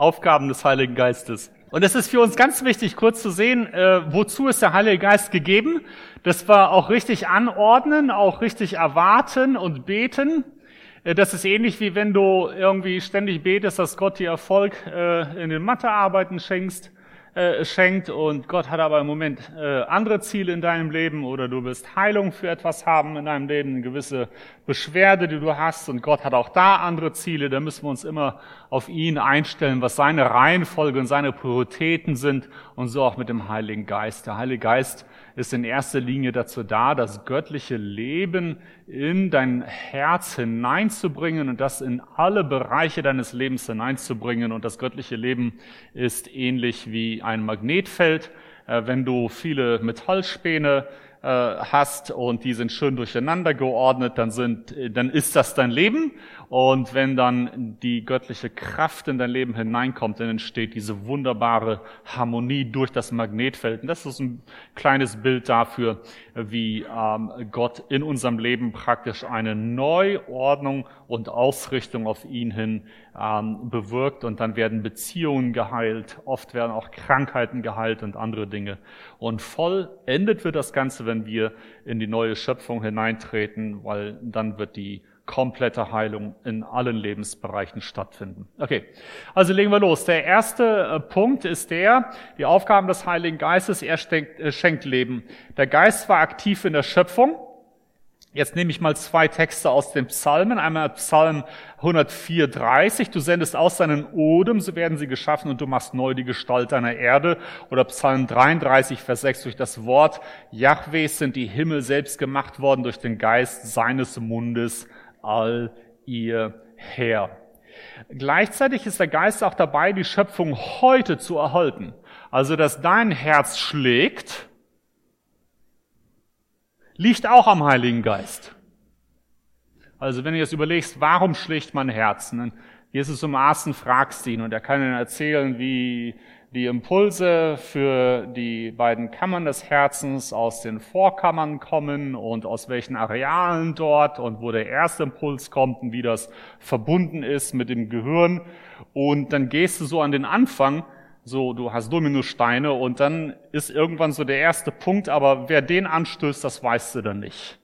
Aufgaben des Heiligen Geistes. Und es ist für uns ganz wichtig, kurz zu sehen, äh, wozu ist der Heilige Geist gegeben, dass wir auch richtig anordnen, auch richtig erwarten und beten. Äh, das ist ähnlich wie wenn du irgendwie ständig betest, dass Gott dir Erfolg äh, in den Mathearbeiten schenkst äh, schenkt und Gott hat aber im Moment äh, andere Ziele in deinem Leben oder du wirst Heilung für etwas haben in deinem Leben, eine gewisse Beschwerde, die du hast und Gott hat auch da andere Ziele, da müssen wir uns immer auf ihn einstellen, was seine Reihenfolge und seine Prioritäten sind und so auch mit dem Heiligen Geist. Der Heilige Geist ist in erster Linie dazu da, das göttliche Leben in dein Herz hineinzubringen und das in alle Bereiche deines Lebens hineinzubringen. Und das göttliche Leben ist ähnlich wie ein Magnetfeld. Äh, wenn du viele Metallspäne äh, hast und die sind schön durcheinander geordnet, dann sind, dann ist das dein Leben. Und wenn dann die göttliche Kraft in dein Leben hineinkommt, dann entsteht diese wunderbare Harmonie durch das Magnetfeld. Und das ist ein kleines Bild dafür, wie ähm, Gott in unserem Leben praktisch eine Neuordnung und Ausrichtung auf ihn hin ähm, bewirkt. Und dann werden Beziehungen geheilt, oft werden auch Krankheiten geheilt und andere Dinge. Und vollendet wird das Ganze, wenn wir in die neue Schöpfung hineintreten, weil dann wird die komplette Heilung in allen Lebensbereichen stattfinden. Okay, also legen wir los. Der erste äh, Punkt ist der, die Aufgaben des Heiligen Geistes, er schenkt, äh, schenkt Leben. Der Geist war aktiv in der Schöpfung. Jetzt nehme ich mal zwei Texte aus den Psalmen. Einmal Psalm 134. Du sendest aus deinen Odem, so werden sie geschaffen und du machst neu die Gestalt deiner Erde. Oder Psalm 33, Vers 6. Durch das Wort Jahwes sind die Himmel selbst gemacht worden durch den Geist seines Mundes all ihr Herr. Gleichzeitig ist der Geist auch dabei, die Schöpfung heute zu erhalten. Also, dass dein Herz schlägt, liegt auch am Heiligen Geist. Also, wenn du jetzt überlegst, warum schlägt mein Herz? Jesus um Aßen fragst ihn und er kann ihnen erzählen, wie die Impulse für die beiden Kammern des Herzens aus den Vorkammern kommen und aus welchen Arealen dort und wo der erste Impuls kommt und wie das verbunden ist mit dem Gehirn. Und dann gehst du so an den Anfang, so du hast Dominosteine und dann ist irgendwann so der erste Punkt, aber wer den anstößt, das weißt du dann nicht.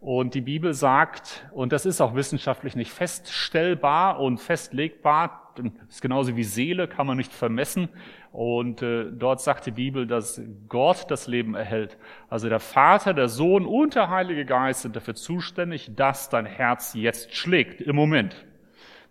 Und die Bibel sagt, und das ist auch wissenschaftlich nicht feststellbar und festlegbar, ist genauso wie Seele, kann man nicht vermessen. Und äh, dort sagt die Bibel, dass Gott das Leben erhält. Also der Vater, der Sohn und der Heilige Geist sind dafür zuständig, dass dein Herz jetzt schlägt, im Moment.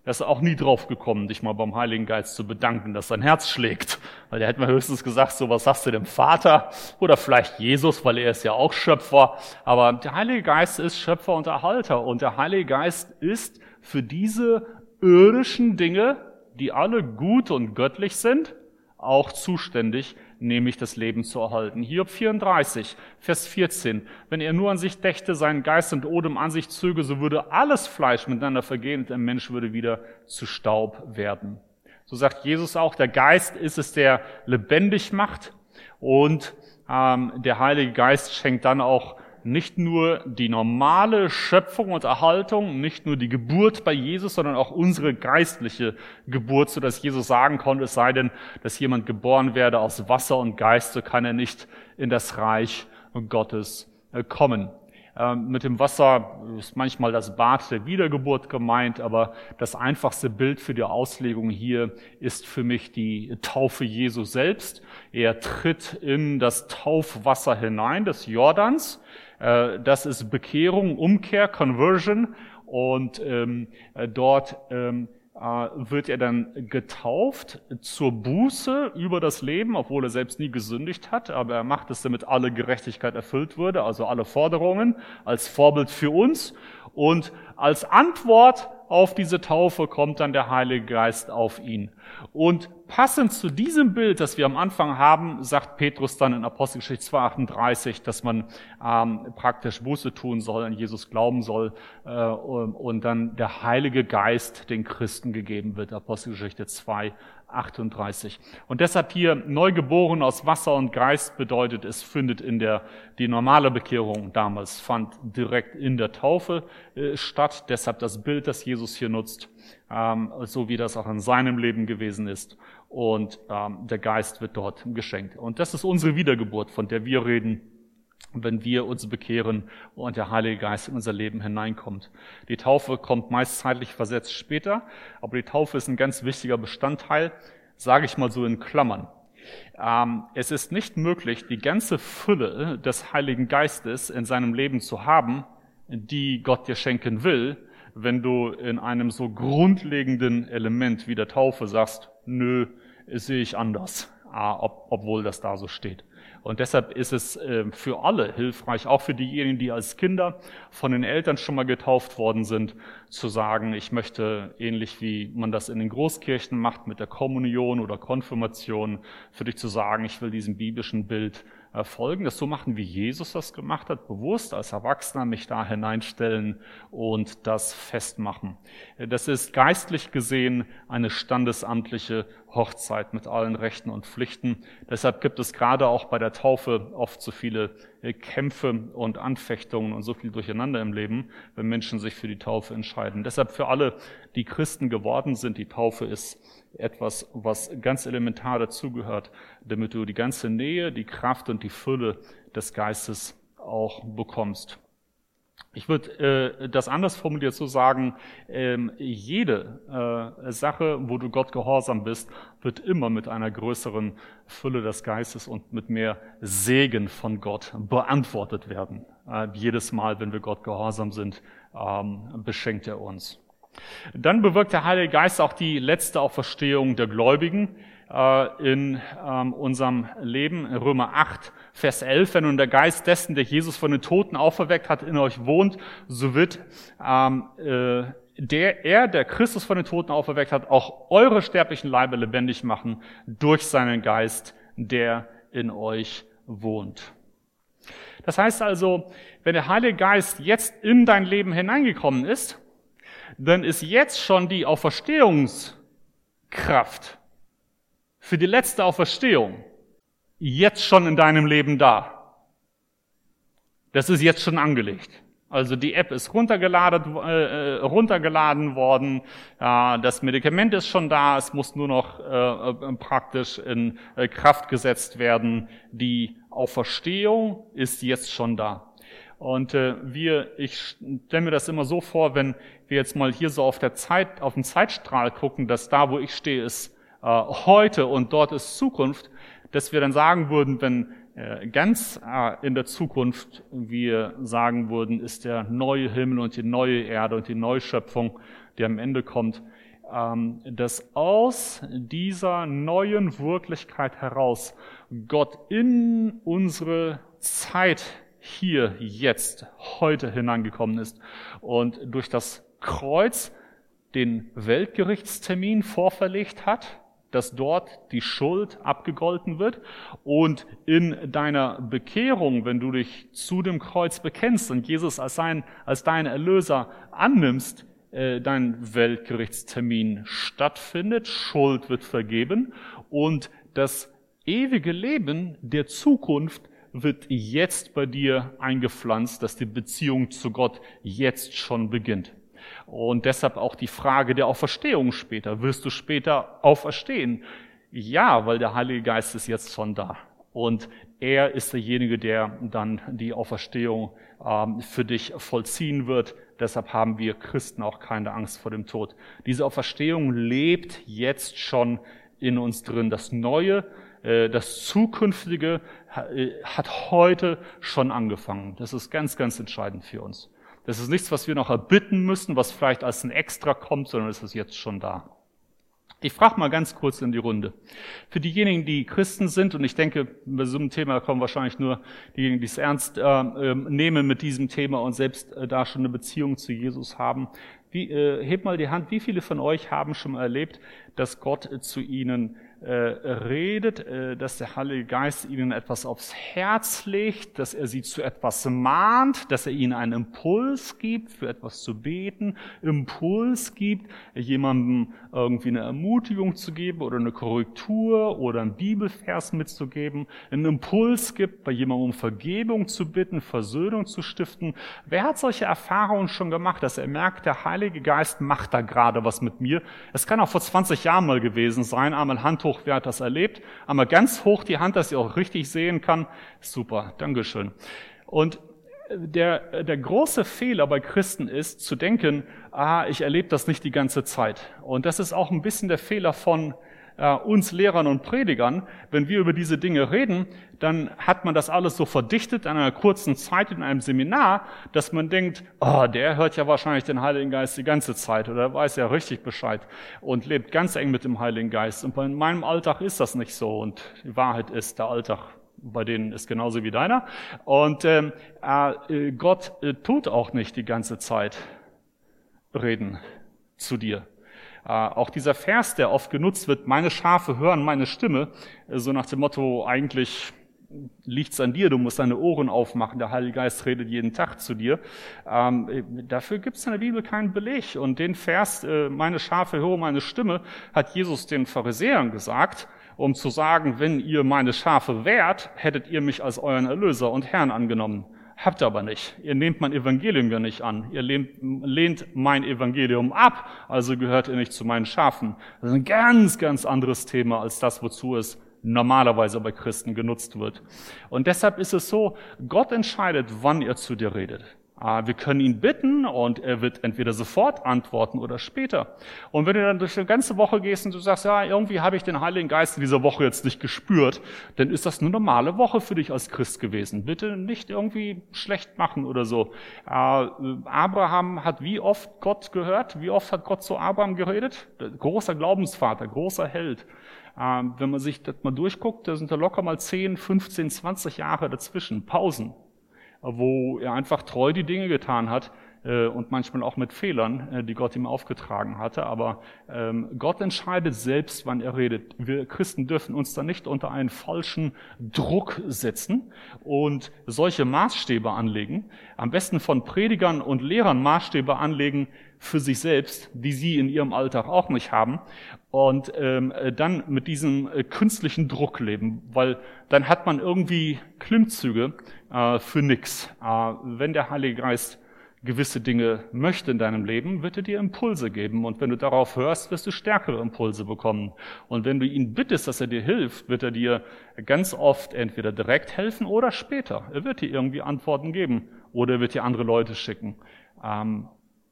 Er ist auch nie drauf gekommen, dich mal beim Heiligen Geist zu bedanken, dass dein Herz schlägt. Weil der hätte mir höchstens gesagt, so was sagst du dem Vater? Oder vielleicht Jesus, weil er ist ja auch Schöpfer. Aber der Heilige Geist ist Schöpfer und Erhalter. Und der Heilige Geist ist für diese irdischen Dinge, die alle gut und göttlich sind, auch zuständig, nämlich das Leben zu erhalten. Hiob 34, Vers 14. Wenn er nur an sich dächte, seinen Geist und Odem an sich zöge, so würde alles Fleisch miteinander vergehen und der Mensch würde wieder zu Staub werden. So sagt Jesus auch, der Geist ist es, der lebendig macht und ähm, der Heilige Geist schenkt dann auch nicht nur die normale Schöpfung und Erhaltung, nicht nur die Geburt bei Jesus, sondern auch unsere geistliche Geburt, so dass Jesus sagen konnte, es sei denn, dass jemand geboren werde aus Wasser und Geist, so kann er nicht in das Reich Gottes äh, kommen. Ähm, mit dem Wasser ist manchmal das Bad der Wiedergeburt gemeint, aber das einfachste Bild für die Auslegung hier ist für mich die Taufe Jesu selbst. Er tritt in das Taufwasser hinein des Jordans das ist Bekehrung, Umkehr, Conversion. Und ähm, äh, dort ähm, äh, wird er dann getauft zur Buße über das Leben, obwohl er selbst nie gesündigt hat, aber er macht es, damit alle Gerechtigkeit erfüllt würde, also alle Forderungen, als Vorbild für uns. Und als Antwort auf diese Taufe kommt dann der Heilige Geist auf ihn. Und passend zu diesem Bild, das wir am Anfang haben, sagt Petrus dann in Apostelgeschichte 2,38, dass man ähm, praktisch Buße tun soll, an Jesus glauben soll äh, und dann der Heilige Geist den Christen gegeben wird. Apostelgeschichte 2, 38. Und deshalb hier neugeboren aus Wasser und Geist bedeutet, es findet in der, die normale Bekehrung damals fand direkt in der Taufe äh, statt. Deshalb das Bild, das Jesus Jesus hier nutzt, ähm, so wie das auch in seinem Leben gewesen ist. Und ähm, der Geist wird dort geschenkt. Und das ist unsere Wiedergeburt, von der wir reden, wenn wir uns bekehren und der Heilige Geist in unser Leben hineinkommt. Die Taufe kommt meist zeitlich versetzt später, aber die Taufe ist ein ganz wichtiger Bestandteil, sage ich mal so in Klammern. Ähm, es ist nicht möglich, die ganze Fülle des Heiligen Geistes in seinem Leben zu haben, die Gott dir schenken will, wenn du in einem so grundlegenden Element wie der Taufe sagst, nö, sehe ich anders, ah, obwohl das da so steht. Und deshalb ist es äh, für alle hilfreich, auch für diejenigen, die als Kinder von den Eltern schon mal getauft worden sind, zu sagen, ich möchte ähnlich wie man das in den Großkirchen macht mit der Kommunion oder Konfirmation, für dich zu sagen, ich will diesem biblischen Bild folgen, das so machen, wie Jesus das gemacht hat, bewusst als Erwachsener mich da hineinstellen und das festmachen. Das ist geistlich gesehen eine standesamtliche Hochzeit mit allen Rechten und Pflichten. Deshalb gibt es gerade auch bei der Taufe oft so viele äh, Kämpfe und Anfechtungen und so viel Durcheinander im Leben, wenn Menschen sich für die Taufe entscheiden. Deshalb für alle, die Christen geworden sind, die Taufe ist etwas, was ganz elementar dazugehört, damit du die ganze Nähe, die Kraft und die Fülle des Geistes auch bekommst. Ich würde äh, das anders formuliert so sagen, ähm, jede äh, Sache, wo du Gott gehorsam bist, wird immer mit einer größeren Fülle des Geistes und mit mehr Segen von Gott beantwortet werden. Äh, jedes Mal, wenn wir Gott gehorsam sind, ähm, beschenkt er uns. Dann bewirkt der Heilige Geist auch die letzte Auferstehung der Gläubigen äh, in ähm, unserem Leben. Römer 8, Vers 11, wenn nun der Geist dessen, der Jesus von den Toten auferweckt hat, in euch wohnt, so wird ähm, äh, der, er, der Christus von den Toten auferweckt hat, auch eure sterblichen Leibe lebendig machen durch seinen Geist, der in euch wohnt. Das heißt also, wenn der Heilige Geist jetzt in dein Leben hineingekommen ist, dann ist jetzt schon die Auferstehungskraft für die letzte Auferstehung jetzt schon in deinem Leben da. Das ist jetzt schon angelegt. Also die App ist runtergeladen, äh, äh, runtergeladen worden, ja, das Medikament ist schon da, es muss nur noch äh, äh praktisch in äh, Kraft gesetzt werden. Die Auferstehung ist jetzt schon da. Und äh, wir, ich stelle mir das immer so vor, wenn wir jetzt mal hier so auf der Zeit, auf den Zeitstrahl gucken, dass da, wo ich stehe, ist äh, heute und dort ist Zukunft, dass wir dann sagen würden, wenn äh, ganz äh, in der Zukunft wir sagen würden, ist der neue Himmel und die neue Erde und die Neuschöpfung, die am Ende kommt, ähm, dass aus dieser neuen Wirklichkeit heraus Gott in unsere Zeit hier, jetzt, heute hineingekommen ist und durch das Kreuz den Weltgerichtstermin vorverlegt hat, dass dort die Schuld abgegolten wird und in deiner Bekehrung, wenn du dich zu dem Kreuz bekennst und Jesus als, sein, als dein Erlöser annimmst, äh, dein Weltgerichtstermin stattfindet, Schuld wird vergeben und das ewige Leben der Zukunft wird jetzt bei dir eingepflanzt, dass die Beziehung zu Gott jetzt schon beginnt. Und deshalb auch die Frage der Auferstehung später. Wirst du später auferstehen? Ja, weil der Heilige Geist ist jetzt schon da. Und er ist derjenige, der dann die Auferstehung ähm, für dich vollziehen wird. Deshalb haben wir Christen auch keine Angst vor dem Tod. Diese Auferstehung lebt jetzt schon in uns drin. Das Neue, äh, das Zukünftige äh, hat heute schon angefangen. Das ist ganz, ganz entscheidend für uns. Das ist nichts, was wir noch erbitten müssen, was vielleicht als ein Extra kommt, sondern es ist jetzt schon da. Ich frage mal ganz kurz in die Runde. Für diejenigen, die Christen sind, und ich denke, bei so einem Thema kommen wahrscheinlich nur diejenigen, die es ernst äh, ähm, nehmen mit diesem Thema und selbst äh, da schon eine Beziehung zu Jesus haben. Wie, äh, hebt mal die Hand, wie viele von euch haben schon erlebt, dass Gott zu ihnen äh, redet, äh, dass der Heilige Geist ihnen etwas aufs Herz legt, dass er sie zu etwas mahnt, dass er ihnen einen Impuls gibt, für etwas zu beten, Impuls gibt, jemandem irgendwie eine Ermutigung zu geben oder eine Korrektur oder einen Bibelvers mitzugeben, einen Impuls gibt, bei jemandem um Vergebung zu bitten, Versöhnung zu stiften. Wer hat solche Erfahrungen schon gemacht, dass er merkt, der Heilige Geist macht da gerade was mit mir? Es kann auch vor 20 Jahren mal gewesen sein, einmal Hand hoch, wer hat das erlebt? Einmal ganz hoch die Hand, dass ihr auch richtig sehen kann. Super, Dankeschön. Und der, der große Fehler bei Christen ist, zu denken, ah, ich erlebe das nicht die ganze Zeit. Und das ist auch ein bisschen der Fehler von äh, uns Lehrern und Predigern. Wenn wir über diese Dinge reden, dann hat man das alles so verdichtet an einer kurzen Zeit in einem Seminar, dass man denkt, oh, der hört ja wahrscheinlich den Heiligen Geist die ganze Zeit oder weiß ja richtig Bescheid und lebt ganz eng mit dem Heiligen Geist. Und bei meinem Alltag ist das nicht so. Und die Wahrheit ist, der Alltag bei denen ist genauso wie deiner. Und ähm, äh, Gott äh, tut auch nicht die ganze Zeit reden zu dir. Äh, auch dieser Vers, der oft genutzt wird, meine Schafe hören meine Stimme, äh, so nach dem Motto, eigentlich liegt's an dir, du musst deine Ohren aufmachen, der Heilige Geist redet jeden Tag zu dir. Ähm, äh, dafür gibt's in der Bibel keinen Beleg. Und den Vers, äh, meine Schafe hören meine Stimme, hat Jesus den Pharisäern gesagt, um zu sagen, wenn ihr meine Schafe wärt, hättet ihr mich als euren Erlöser und Herrn angenommen. Habt aber nicht. Ihr nehmt mein Evangelium ja nicht an. Ihr lehnt, lehnt mein Evangelium ab, also gehört ihr nicht zu meinen Schafen. Das ist ein ganz, ganz anderes Thema als das, wozu es normalerweise bei Christen genutzt wird. Und deshalb ist es so, Gott entscheidet, wann er zu dir redet. Ah, wir können ihn bitten und er wird entweder sofort antworten oder später. Und wenn du dann durch die ganze Woche gehst und du sagst, ja, irgendwie habe ich den Heiligen Geist in dieser Woche jetzt nicht gespürt, dann ist das eine normale Woche für dich als Christ gewesen. Bitte nicht irgendwie schlecht machen oder so. Ah, Abraham hat wie oft Gott gehört? Wie oft hat Gott zu Abraham geredet? Großer Glaubensvater, großer Held. Ah, wenn man sich das mal durchguckt, da sind da locker mal 10, 15, 20 Jahre dazwischen, Pausen wo er einfach treu die Dinge getan hat äh, und manchmal auch mit Fehlern, äh, die Gott ihm aufgetragen hatte. Aber ähm, Gott entscheidet selbst, wann er redet. Wir Christen dürfen uns da nicht unter einen falschen Druck setzen und solche Maßstäbe anlegen. Am besten von Predigern und Lehrern Maßstäbe anlegen für sich selbst, die sie in ihrem Alltag auch nicht haben und ähm, dann mit diesem äh, künstlichen Druck leben, weil dann hat man irgendwie Klimmzüge äh, für nix. Äh, wenn der Heilige Geist gewisse Dinge möchte in deinem Leben, wird er dir Impulse geben. Und wenn du darauf hörst, wirst du stärkere Impulse bekommen. Und wenn du ihn bittest, dass er dir hilft, wird er dir ganz oft entweder direkt helfen oder später. Er wird dir irgendwie Antworten geben oder er wird dir andere Leute schicken.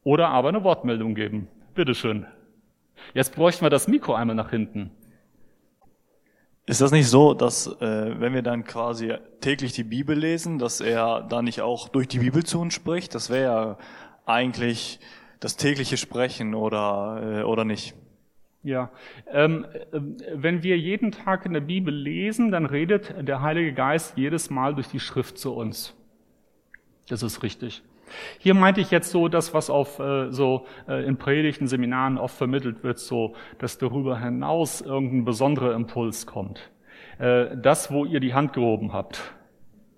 Oder aber eine Wortmeldung geben. Bitteschön. Jetzt bräuchten wir das Mikro einmal nach hinten. Ist das nicht so, dass äh, wenn wir dann quasi täglich die Bibel lesen, dass er da nicht auch durch die Bibel zu uns spricht? Das wäre ja eigentlich das tägliche Sprechen oder, äh, oder nicht? Ja, ähm, äh, wenn wir jeden Tag in der Bibel lesen, dann redet der Heilige Geist jedes Mal durch die Schrift zu uns. Das ist richtig. Hier meinte ich jetzt so das, was auf äh, so äh, in Predigten, Seminaren oft vermittelt wird, so, dass darüber hinaus irgendein besonderer Impuls kommt. Äh, das, wo ihr die Hand gehoben habt,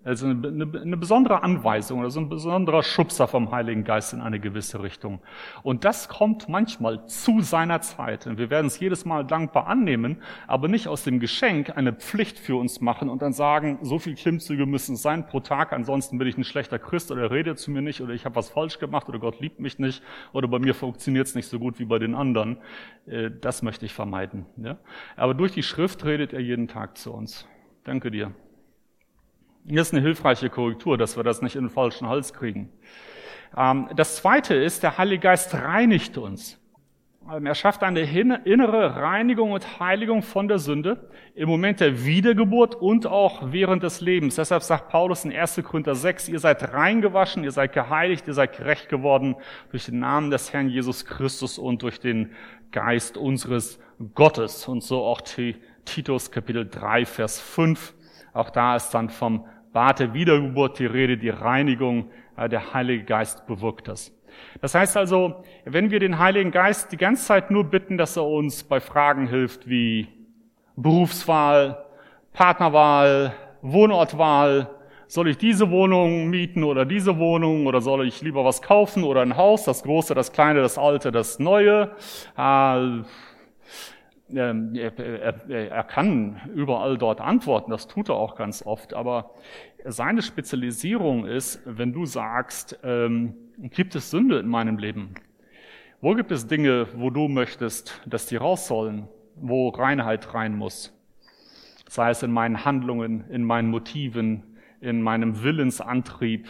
also eine, eine, eine besondere Anweisung oder so ein besonderer Schubser vom Heiligen Geist in eine gewisse Richtung. Und das kommt manchmal zu seiner Zeit. Und wir werden es jedes Mal dankbar annehmen, aber nicht aus dem Geschenk eine Pflicht für uns machen und dann sagen, so viel Klimmzüge müssen es sein pro Tag, ansonsten bin ich ein schlechter Christ oder redet zu mir nicht oder ich habe was falsch gemacht oder Gott liebt mich nicht oder bei mir funktioniert es nicht so gut wie bei den anderen. Äh, das möchte ich vermeiden. Aber durch die Schrift redet er jeden Tag zu uns. Danke dir. Hier ist eine hilfreiche Korrektur, dass wir das nicht in den falschen Hals kriegen. Ähm, das zweite ist, der Heilige Geist reinigt uns. Ähm, er schafft eine innere Reinigung und Heiligung von der Sünde im Moment der Wiedergeburt und auch während des Lebens. Deshalb sagt Paulus in 1. Korinther 6, ihr seid reingewaschen, ihr seid geheiligt, ihr seid gerecht geworden durch den Namen des Herrn Jesus Christus und durch den Geist unseres Gottes. Und so auch Titus Kapitel 3, Vers 5. Auch da ist dann vom Bad der Wiedergeburt die Rede, die Reinigung, äh, der Heilige Geist bewirkt das. Das heißt also, wenn wir den Heiligen Geist die ganze Zeit nur bitten, dass er uns bei Fragen hilft wie, Berufswahl, Partnerwahl, Wohnortwahl, soll ich diese Wohnung mieten oder diese Wohnung oder soll ich lieber was kaufen oder ein Haus, das große, das kleine, das alte, das neue. Äh, er, er, er, kann überall dort antworten, das tut er auch ganz oft, aber seine Spezialisierung ist, wenn du sagst, ähm, gibt es Sünde in meinem Leben? Wo gibt es Dinge, wo du möchtest, dass die raus sollen, wo Reinheit rein muss? Sei es in meinen Handlungen, in meinen Motiven, in meinem Willensantrieb,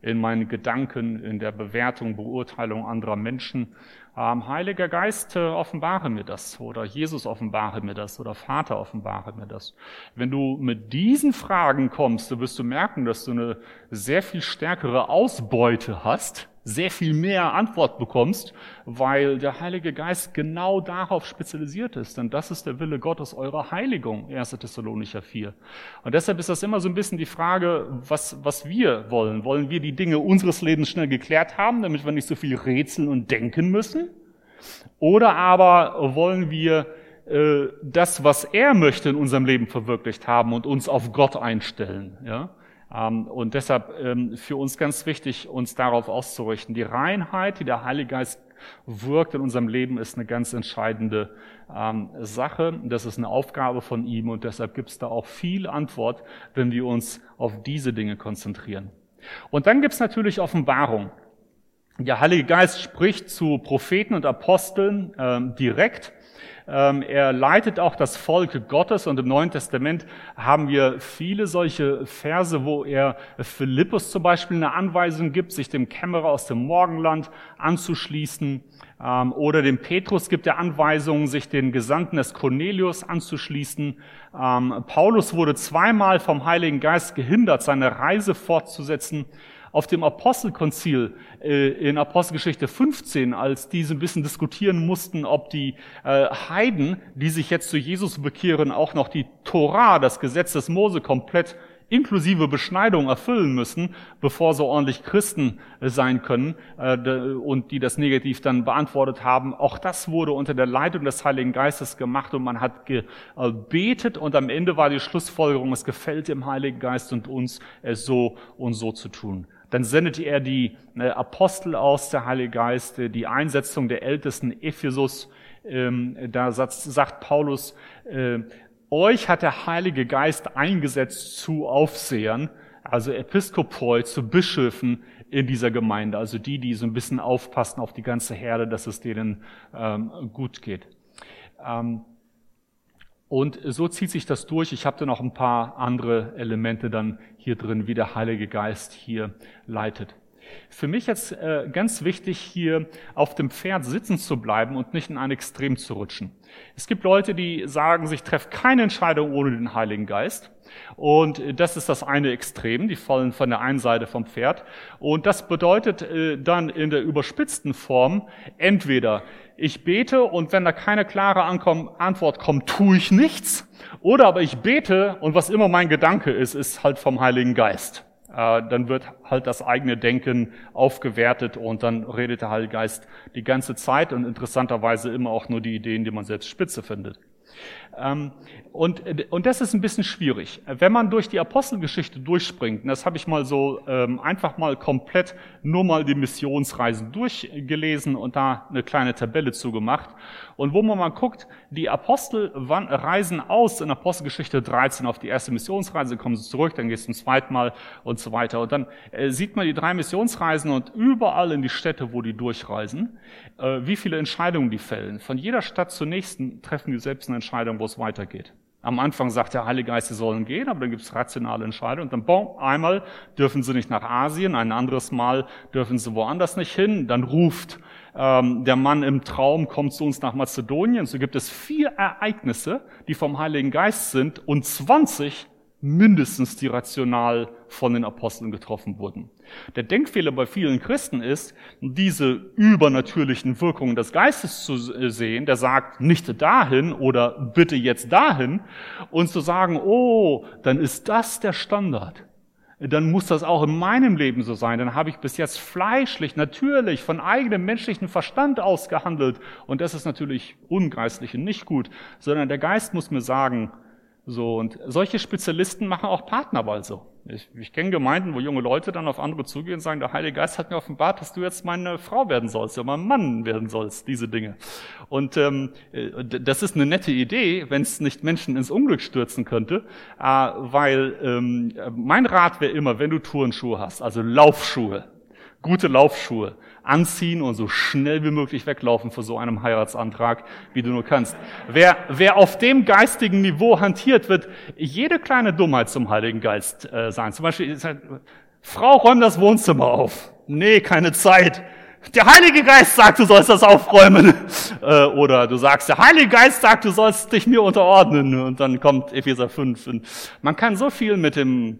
in meinen Gedanken, in der Bewertung, Beurteilung anderer Menschen. Ähm, Heiliger Geist, äh, offenbare mir das oder Jesus offenbare mir das oder Vater offenbare mir das. Wenn du mit diesen Fragen kommst, dann wirst du merken, dass du eine sehr viel stärkere Ausbeute hast sehr viel mehr Antwort bekommst, weil der Heilige Geist genau darauf spezialisiert ist. Denn das ist der Wille Gottes, eurer Heiligung, 1. Thessalonicher 4. Und deshalb ist das immer so ein bisschen die Frage, was, was wir wollen. Wollen wir die Dinge unseres Lebens schnell geklärt haben, damit wir nicht so viel rätseln und denken müssen? Oder aber wollen wir äh, das, was er möchte in unserem Leben verwirklicht haben und uns auf Gott einstellen? Ja? Ähm, und deshalb ähm, für uns ganz wichtig, uns darauf auszurichten. Die Reinheit, die der Heilige Geist wirkt in unserem Leben, ist eine ganz entscheidende ähm, Sache. Das ist eine Aufgabe von ihm und deshalb gibt es da auch viel Antwort, wenn wir uns auf diese Dinge konzentrieren. Und dann gibt es natürlich Offenbarung. Der Heilige Geist spricht zu Propheten und Aposteln ähm, direkt. Ähm, er leitet auch das Volk Gottes und im Neuen Testament haben wir viele solche Verse, wo er Philippus zum Beispiel eine Anweisung gibt, sich dem Kämmerer aus dem Morgenland anzuschließen. Ähm, oder dem Petrus gibt er Anweisungen, sich den Gesandten des Cornelius anzuschließen. Ähm, Paulus wurde zweimal vom Heiligen Geist gehindert, seine Reise fortzusetzen auf dem Apostelkonzil äh, in Apostelgeschichte 15, als die so ein bisschen diskutieren mussten, ob die äh, Heiden, die sich jetzt zu Jesus bekehren, auch noch die Torah, das Gesetz des Mose, komplett inklusive Beschneidung erfüllen müssen, bevor sie ordentlich Christen äh, sein können und die das negativ dann beantwortet haben. Auch das wurde unter der Leitung des Heiligen Geistes gemacht und man hat gebetet und am Ende war die Schlussfolgerung, es gefällt dem Heiligen Geist und uns, es so und so zu tun. Dann sendete er die äh, Apostel aus, der Heilige Geist, äh, die Einsetzung der Ältesten Ephesus. Ähm, da sagt Paulus, äh, euch hat der Heilige Geist eingesetzt zu Aufsehern, also Episkopoi, zu Bischöfen in dieser Gemeinde, also die, die so ein bisschen aufpassen auf die ganze Herde, dass es denen ähm, gut geht. Ähm, und so zieht sich das durch. Ich habe da noch ein paar andere Elemente dann hier drin, wie der Heilige Geist hier leitet. Für mich jetzt äh, ganz wichtig, hier auf dem Pferd sitzen zu bleiben und nicht in ein Extrem zu rutschen. Es gibt Leute, die sagen, ich treffe keine Entscheidung ohne den Heiligen Geist. Und das ist das eine Extrem, die fallen von der einen Seite vom Pferd. Und das bedeutet äh, dann in der überspitzten Form, entweder ich bete und wenn da keine klare Antwort kommt, tue ich nichts. Oder aber ich bete und was immer mein Gedanke ist, ist halt vom Heiligen Geist. Äh, dann wird halt das eigene Denken aufgewertet und dann redet der Heilige Geist die ganze Zeit und interessanterweise immer auch nur die Ideen, die man selbst spitze findet. Ähm, und, und das ist ein bisschen schwierig. Wenn man durch die Apostelgeschichte durchspringt, und das habe ich mal so ähm, einfach mal komplett nur mal die Missionsreisen durchgelesen und da eine kleine Tabelle zugemacht. Und wo man mal guckt, die Apostel reisen aus in Apostelgeschichte 13 auf die erste Missionsreise, kommen sie zurück, dann geht es zum zweiten Mal und so weiter. Und dann äh, sieht man die drei Missionsreisen und überall in die Städte, wo die durchreisen, äh, wie viele Entscheidungen die fällen. Von jeder Stadt zur nächsten treffen die selbst eine Entscheidung, wo es weitergeht. Am Anfang sagt der Heilige Geist, sie sollen gehen, aber dann gibt es rationale Entscheidungen. Und dann, boom, einmal dürfen sie nicht nach Asien, ein anderes Mal dürfen sie woanders nicht hin. Dann ruft ähm, der Mann im Traum, kommt zu uns nach Mazedonien. So gibt es vier Ereignisse, die vom Heiligen Geist sind und 20 mindestens, die rational von den Aposteln getroffen wurden. Der Denkfehler bei vielen Christen ist, diese übernatürlichen Wirkungen des Geistes zu sehen, der sagt, nicht dahin oder bitte jetzt dahin, und zu sagen, oh, dann ist das der Standard. dann muss das auch in meinem Leben so sein. Dann habe ich bis jetzt fleischlich, natürlich, von eigenem menschlichen Verstand ausgehandelt. Und das ist natürlich ungeistlich und nicht gut, sondern der Geist muss mir sagen, so, und solche Spezialisten machen auch Partnerwahl so. Ich, ich kenne Gemeinden, wo junge Leute dann auf andere zugehen und sagen, der Heilige Geist hat mir offenbart, dass du jetzt meine Frau werden sollst oder mein Mann werden sollst, diese Dinge. Und ähm, äh, das ist eine nette Idee, wenn es nicht Menschen ins Unglück stürzen könnte, äh, weil ähm, mein Rat wäre immer, wenn du Turnschuhe hast, also Laufschuhe, gute Laufschuhe, anziehen und so schnell wie möglich weglaufen vor so einem Heiratsantrag, wie du nur kannst. Wer, wer auf dem geistigen Niveau hantiert, wird jede kleine Dummheit zum Heiligen Geist äh, sein. Zum Beispiel, halt, Frau, räum das Wohnzimmer auf. Nee, keine Zeit. Der Heilige Geist sagt, du sollst das aufräumen. Äh, oder du sagst, der Heilige Geist sagt, du sollst dich mir unterordnen. Und dann kommt Epheser 5. Und man kann so viel mit dem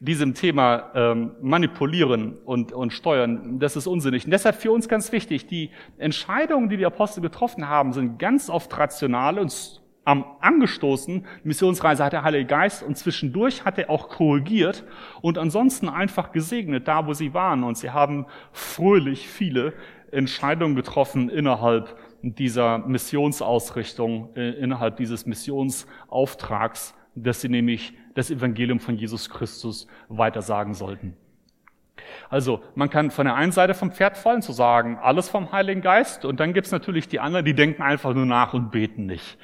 diesem Thema ähm, manipulieren und, und steuern, das ist unsinnig. Und deshalb für uns ganz wichtig, die Entscheidungen, die die Apostel getroffen haben, sind ganz oft rational und am angestoßen. Missionsreise hat der Heilige Geist und zwischendurch hat er auch korrigiert und ansonsten einfach gesegnet, da wo sie waren. Und sie haben fröhlich viele Entscheidungen getroffen innerhalb dieser Missionsausrichtung, äh, innerhalb dieses Missionsauftrags, dass sie nämlich das Evangelium von Jesus Christus weitersagen sollten. Also man kann von der einen Seite vom Pferd fallen, zu sagen, alles vom Heiligen Geist, und dann gibt's natürlich die anderen, die denken einfach nur nach und beten nicht.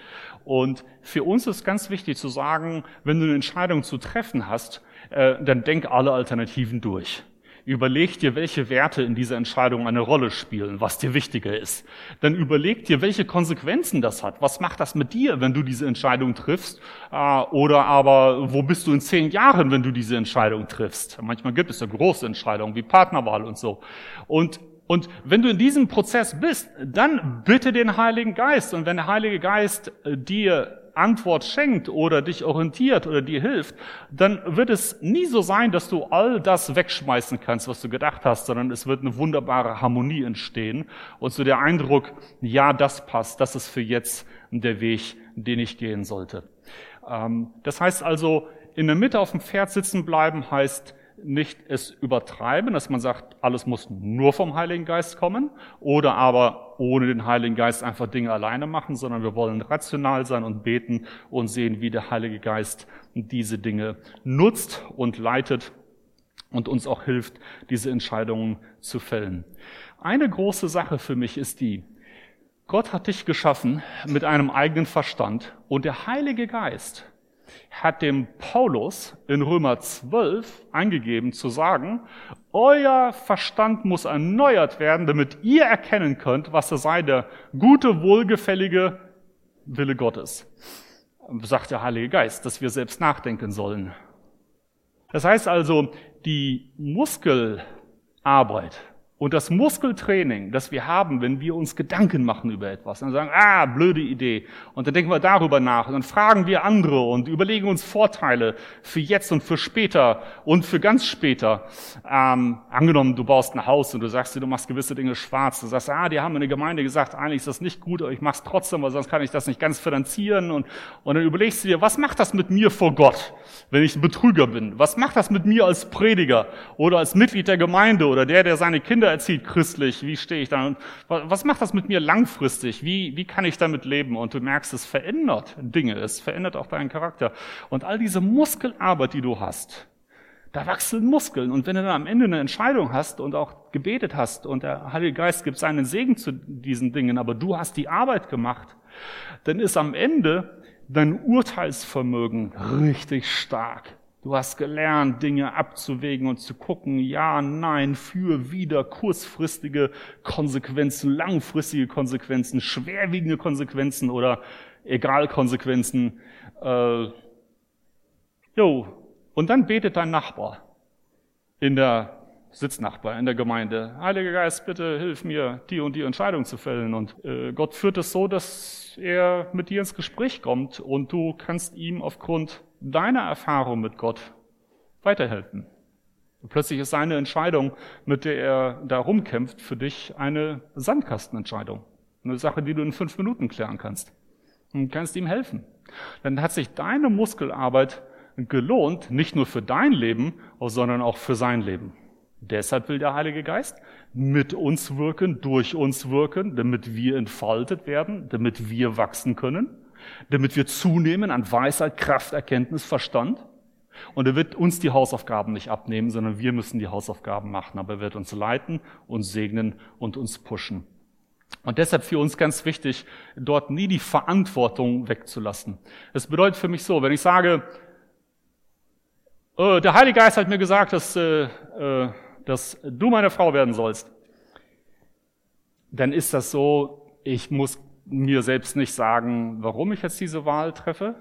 Und für uns ist ganz wichtig zu sagen, wenn du eine Entscheidung zu treffen hast, äh, dann denk alle Alternativen durch. Überleg dir, welche Werte in dieser Entscheidung eine Rolle spielen, was dir wichtiger ist. Dann überleg dir, welche Konsequenzen das hat. Was macht das mit dir, wenn du diese Entscheidung triffst? Äh, oder aber, wo bist du in zehn Jahren, wenn du diese Entscheidung triffst? Manchmal gibt es ja große Entscheidungen wie Partnerwahl und so. Und und wenn du in diesem Prozess bist, dann bitte den Heiligen Geist. Und wenn der Heilige Geist äh, dir Antwort schenkt oder dich orientiert oder dir hilft, dann wird es nie so sein, dass du all das wegschmeißen kannst, was du gedacht hast, sondern es wird eine wunderbare Harmonie entstehen und so der Eindruck, ja, das passt, das ist für jetzt der Weg, den ich gehen sollte. Ähm, das heißt also, in der Mitte auf dem Pferd sitzen bleiben heißt, nicht es übertreiben, dass man sagt, alles muss nur vom Heiligen Geist kommen oder aber ohne den Heiligen Geist einfach Dinge alleine machen, sondern wir wollen rational sein und beten und sehen, wie der Heilige Geist diese Dinge nutzt und leitet und uns auch hilft, diese Entscheidungen zu fällen. Eine große Sache für mich ist die, Gott hat dich geschaffen mit einem eigenen Verstand und der Heilige Geist hat dem Paulus in Römer 12 eingegeben zu sagen, euer Verstand muss erneuert werden, damit ihr erkennen könnt, was es sei der gute, wohlgefällige Wille Gottes. Sagt der Heilige Geist, dass wir selbst nachdenken sollen. Das heißt also, die Muskelarbeit und das Muskeltraining, das wir haben, wenn wir uns Gedanken machen über etwas, dann sagen, ah, blöde Idee. Und dann denken wir darüber nach und dann fragen wir andere und überlegen uns Vorteile für jetzt und für später und für ganz später. Ähm, angenommen, du baust ein Haus und du sagst dir, du machst gewisse Dinge schwarz. Du sagst, ah, die haben in der Gemeinde gesagt, eigentlich ist das nicht gut, aber ich mach's trotzdem, weil sonst kann ich das nicht ganz finanzieren. Und, und dann überlegst du dir, was macht das mit mir vor Gott, wenn ich ein Betrüger bin? Was macht das mit mir als Prediger oder als Mitglied der Gemeinde oder der, der seine Kinder erzieht christlich, wie stehe ich da? Was macht das mit mir langfristig? Wie, wie kann ich damit leben? Und du merkst, es verändert Dinge, es verändert auch deinen Charakter. Und all diese Muskelarbeit, die du hast, da wachsen Muskeln. Und wenn du dann am Ende eine Entscheidung hast und auch gebetet hast und der Heilige Geist gibt seinen Segen zu diesen Dingen, aber du hast die Arbeit gemacht, dann ist am Ende dein Urteilsvermögen richtig stark. Du hast gelernt, Dinge abzuwägen und zu gucken, ja, nein, für, wieder, kurzfristige Konsequenzen, langfristige Konsequenzen, schwerwiegende Konsequenzen oder egal Konsequenzen. Äh, jo, und dann betet dein Nachbar in der Sitznachbar in der Gemeinde. Heiliger Geist, bitte hilf mir, die und die Entscheidung zu fällen. Und äh, Gott führt es so, dass er mit dir ins Gespräch kommt und du kannst ihm aufgrund deiner Erfahrung mit Gott weiterhelfen. Und plötzlich ist seine Entscheidung, mit der er da rumkämpft, für dich eine Sandkastenentscheidung. Eine Sache, die du in fünf Minuten klären kannst. Und kannst ihm helfen. Dann hat sich deine Muskelarbeit gelohnt, nicht nur für dein Leben, sondern auch für sein Leben. Deshalb will der Heilige Geist mit uns wirken, durch uns wirken, damit wir entfaltet werden, damit wir wachsen können, damit wir zunehmen an Weisheit, Kraft, Erkenntnis, Verstand. Und er wird uns die Hausaufgaben nicht abnehmen, sondern wir müssen die Hausaufgaben machen. Aber er wird uns leiten, uns segnen und uns pushen. Und deshalb für uns ganz wichtig, dort nie die Verantwortung wegzulassen. Das bedeutet für mich so, wenn ich sage, äh, der Heilige Geist hat mir gesagt, dass, äh, äh, dass du meine Frau werden sollst, dann ist das so, ich muss mir selbst nicht sagen, warum ich jetzt diese Wahl treffe.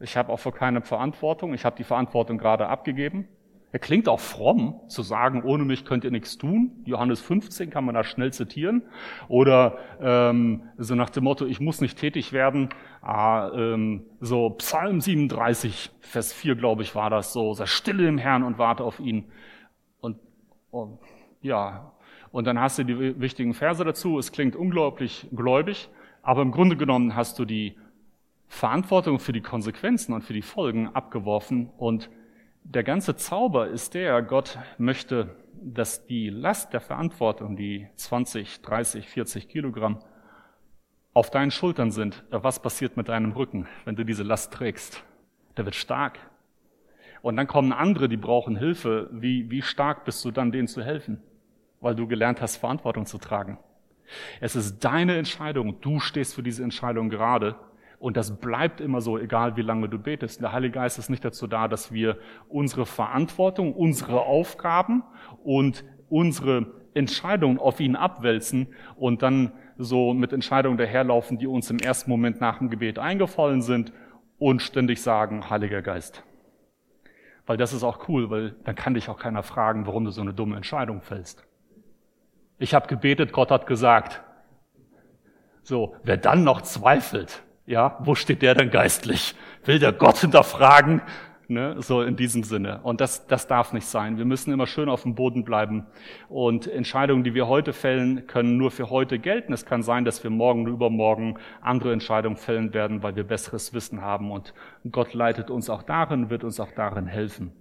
Ich habe auch für keine Verantwortung. Ich habe die Verantwortung gerade abgegeben. Er klingt auch fromm, zu sagen, ohne mich könnt ihr nichts tun. Johannes 15 kann man da schnell zitieren. Oder ähm, so nach dem Motto, ich muss nicht tätig werden. Ah, ähm, so Psalm 37, Vers 4, glaube ich, war das so. Sei stille im Herrn und warte auf ihn. Und, und ja, und dann hast du die wichtigen Verse dazu. Es klingt unglaublich gläubig, aber im Grunde genommen hast du die Verantwortung für die Konsequenzen und für die Folgen abgeworfen und der ganze Zauber ist der, Gott möchte, dass die Last der Verantwortung, die 20, 30, 40 Kilogramm, auf deinen Schultern sind. Was passiert mit deinem Rücken, wenn du diese Last trägst? Der wird stark. Und dann kommen andere, die brauchen Hilfe. Wie, wie stark bist du dann, denen zu helfen? Weil du gelernt hast, Verantwortung zu tragen. Es ist deine Entscheidung. Du stehst für diese Entscheidung gerade. Und das bleibt immer so, egal wie lange du betest. Der Heilige Geist ist nicht dazu da, dass wir unsere Verantwortung, unsere Aufgaben und unsere Entscheidungen auf ihn abwälzen und dann so mit Entscheidungen daherlaufen, die uns im ersten Moment nach dem Gebet eingefallen sind und ständig sagen, Heiliger Geist. Weil das ist auch cool, weil dann kann dich auch keiner fragen, warum du so eine dumme Entscheidung fällst. Ich habe gebetet, Gott hat gesagt. So, wer dann noch zweifelt, ja, wo steht der denn geistlich? Will der Gott hinterfragen? Ne, so in diesem Sinne. Und das, das darf nicht sein. Wir müssen immer schön auf dem Boden bleiben. Und Entscheidungen, die wir heute fällen, können nur für heute gelten. Es kann sein, dass wir morgen oder übermorgen andere Entscheidungen fällen werden, weil wir besseres Wissen haben. Und Gott leitet uns auch darin, wird uns auch darin helfen.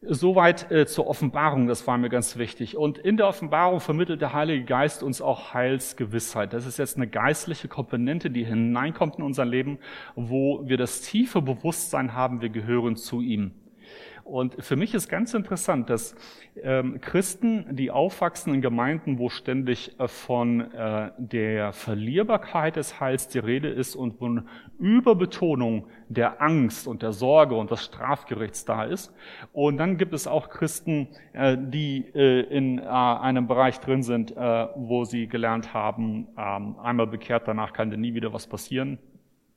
Soweit äh, zur Offenbarung, das war mir ganz wichtig. Und in der Offenbarung vermittelt der Heilige Geist uns auch Heilsgewissheit. Das ist jetzt eine geistliche Komponente, die hineinkommt in unser Leben, wo wir das tiefe Bewusstsein haben, wir gehören zu ihm. Und für mich ist ganz interessant, dass ähm, Christen, die aufwachsen in Gemeinden, wo ständig äh, von äh, der Verlierbarkeit des Heils die Rede ist und von Überbetonung der Angst und der Sorge und des Strafgerichts da ist. Und dann gibt es auch Christen, äh, die äh, in äh, einem Bereich drin sind, äh, wo sie gelernt haben, ähm, einmal bekehrt, danach kann dir nie wieder was passieren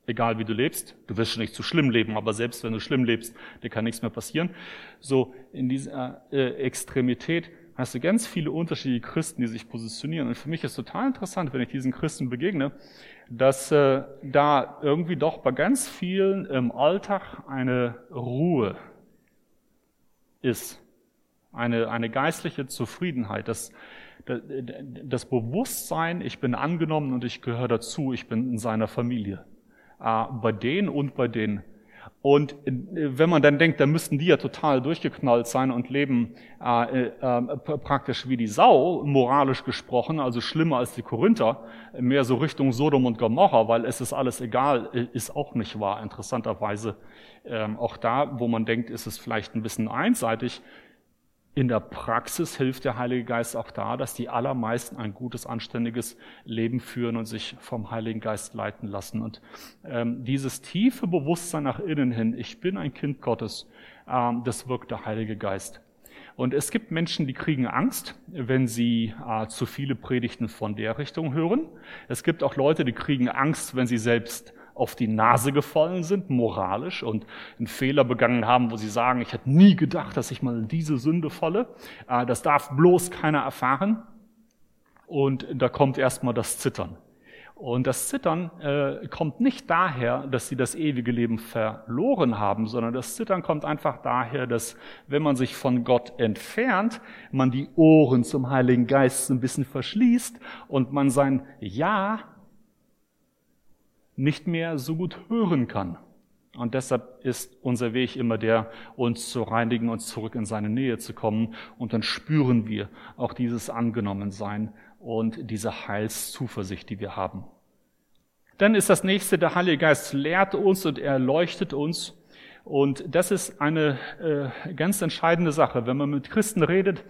egal wie du lebst. Du wirst schon nicht zu schlimm leben, aber selbst wenn du schlimm lebst, dir kann nichts mehr passieren. So in dieser äh, Extremität hast du ganz viele unterschiedliche Christen, die sich positionieren. Und für mich ist total interessant, wenn ich diesen Christen begegne, dass äh, da irgendwie doch bei ganz vielen im Alltag eine Ruhe ist, eine, eine geistliche Zufriedenheit, das, das Bewusstsein, ich bin angenommen und ich gehöre dazu, ich bin in seiner Familie bei denen und bei denen. Und äh, wenn man dann denkt, dann müssten die ja total durchgeknallt sein und leben äh, äh, praktisch wie die Sau, moralisch gesprochen, also schlimmer als die Korinther, mehr so Richtung Sodom und Gomorra, weil es ist alles egal, äh, ist auch nicht wahr. Interessanterweise ähm, auch da, wo man denkt, ist es vielleicht ein bisschen einseitig, in der Praxis hilft der Heilige Geist auch da, dass die allermeisten ein gutes, anständiges Leben führen und sich vom Heiligen Geist leiten lassen. Und ähm, dieses tiefe Bewusstsein nach innen hin, ich bin ein Kind Gottes, ähm, das wirkt der Heilige Geist. Und es gibt Menschen, die kriegen Angst, wenn sie äh, zu viele Predigten von der Richtung hören. Es gibt auch Leute, die kriegen Angst, wenn sie selbst auf die Nase gefallen sind, moralisch, und einen Fehler begangen haben, wo sie sagen, ich hätte nie gedacht, dass ich mal in diese Sünde falle. Äh, das darf bloß keiner erfahren. Und da kommt erstmal das Zittern. Und das Zittern äh, kommt nicht daher, dass sie das ewige Leben verloren haben, sondern das Zittern kommt einfach daher, dass wenn man sich von Gott entfernt, man die Ohren zum Heiligen Geist ein bisschen verschließt und man sein Ja nicht mehr so gut hören kann. Und deshalb ist unser Weg immer der, uns zu reinigen und zurück in seine Nähe zu kommen. Und dann spüren wir auch dieses Angenommensein und diese Heilszuversicht, die wir haben. Dann ist das nächste, der Heilige Geist lehrt uns und er leuchtet uns. Und das ist eine äh, ganz entscheidende Sache. Wenn man mit Christen redet,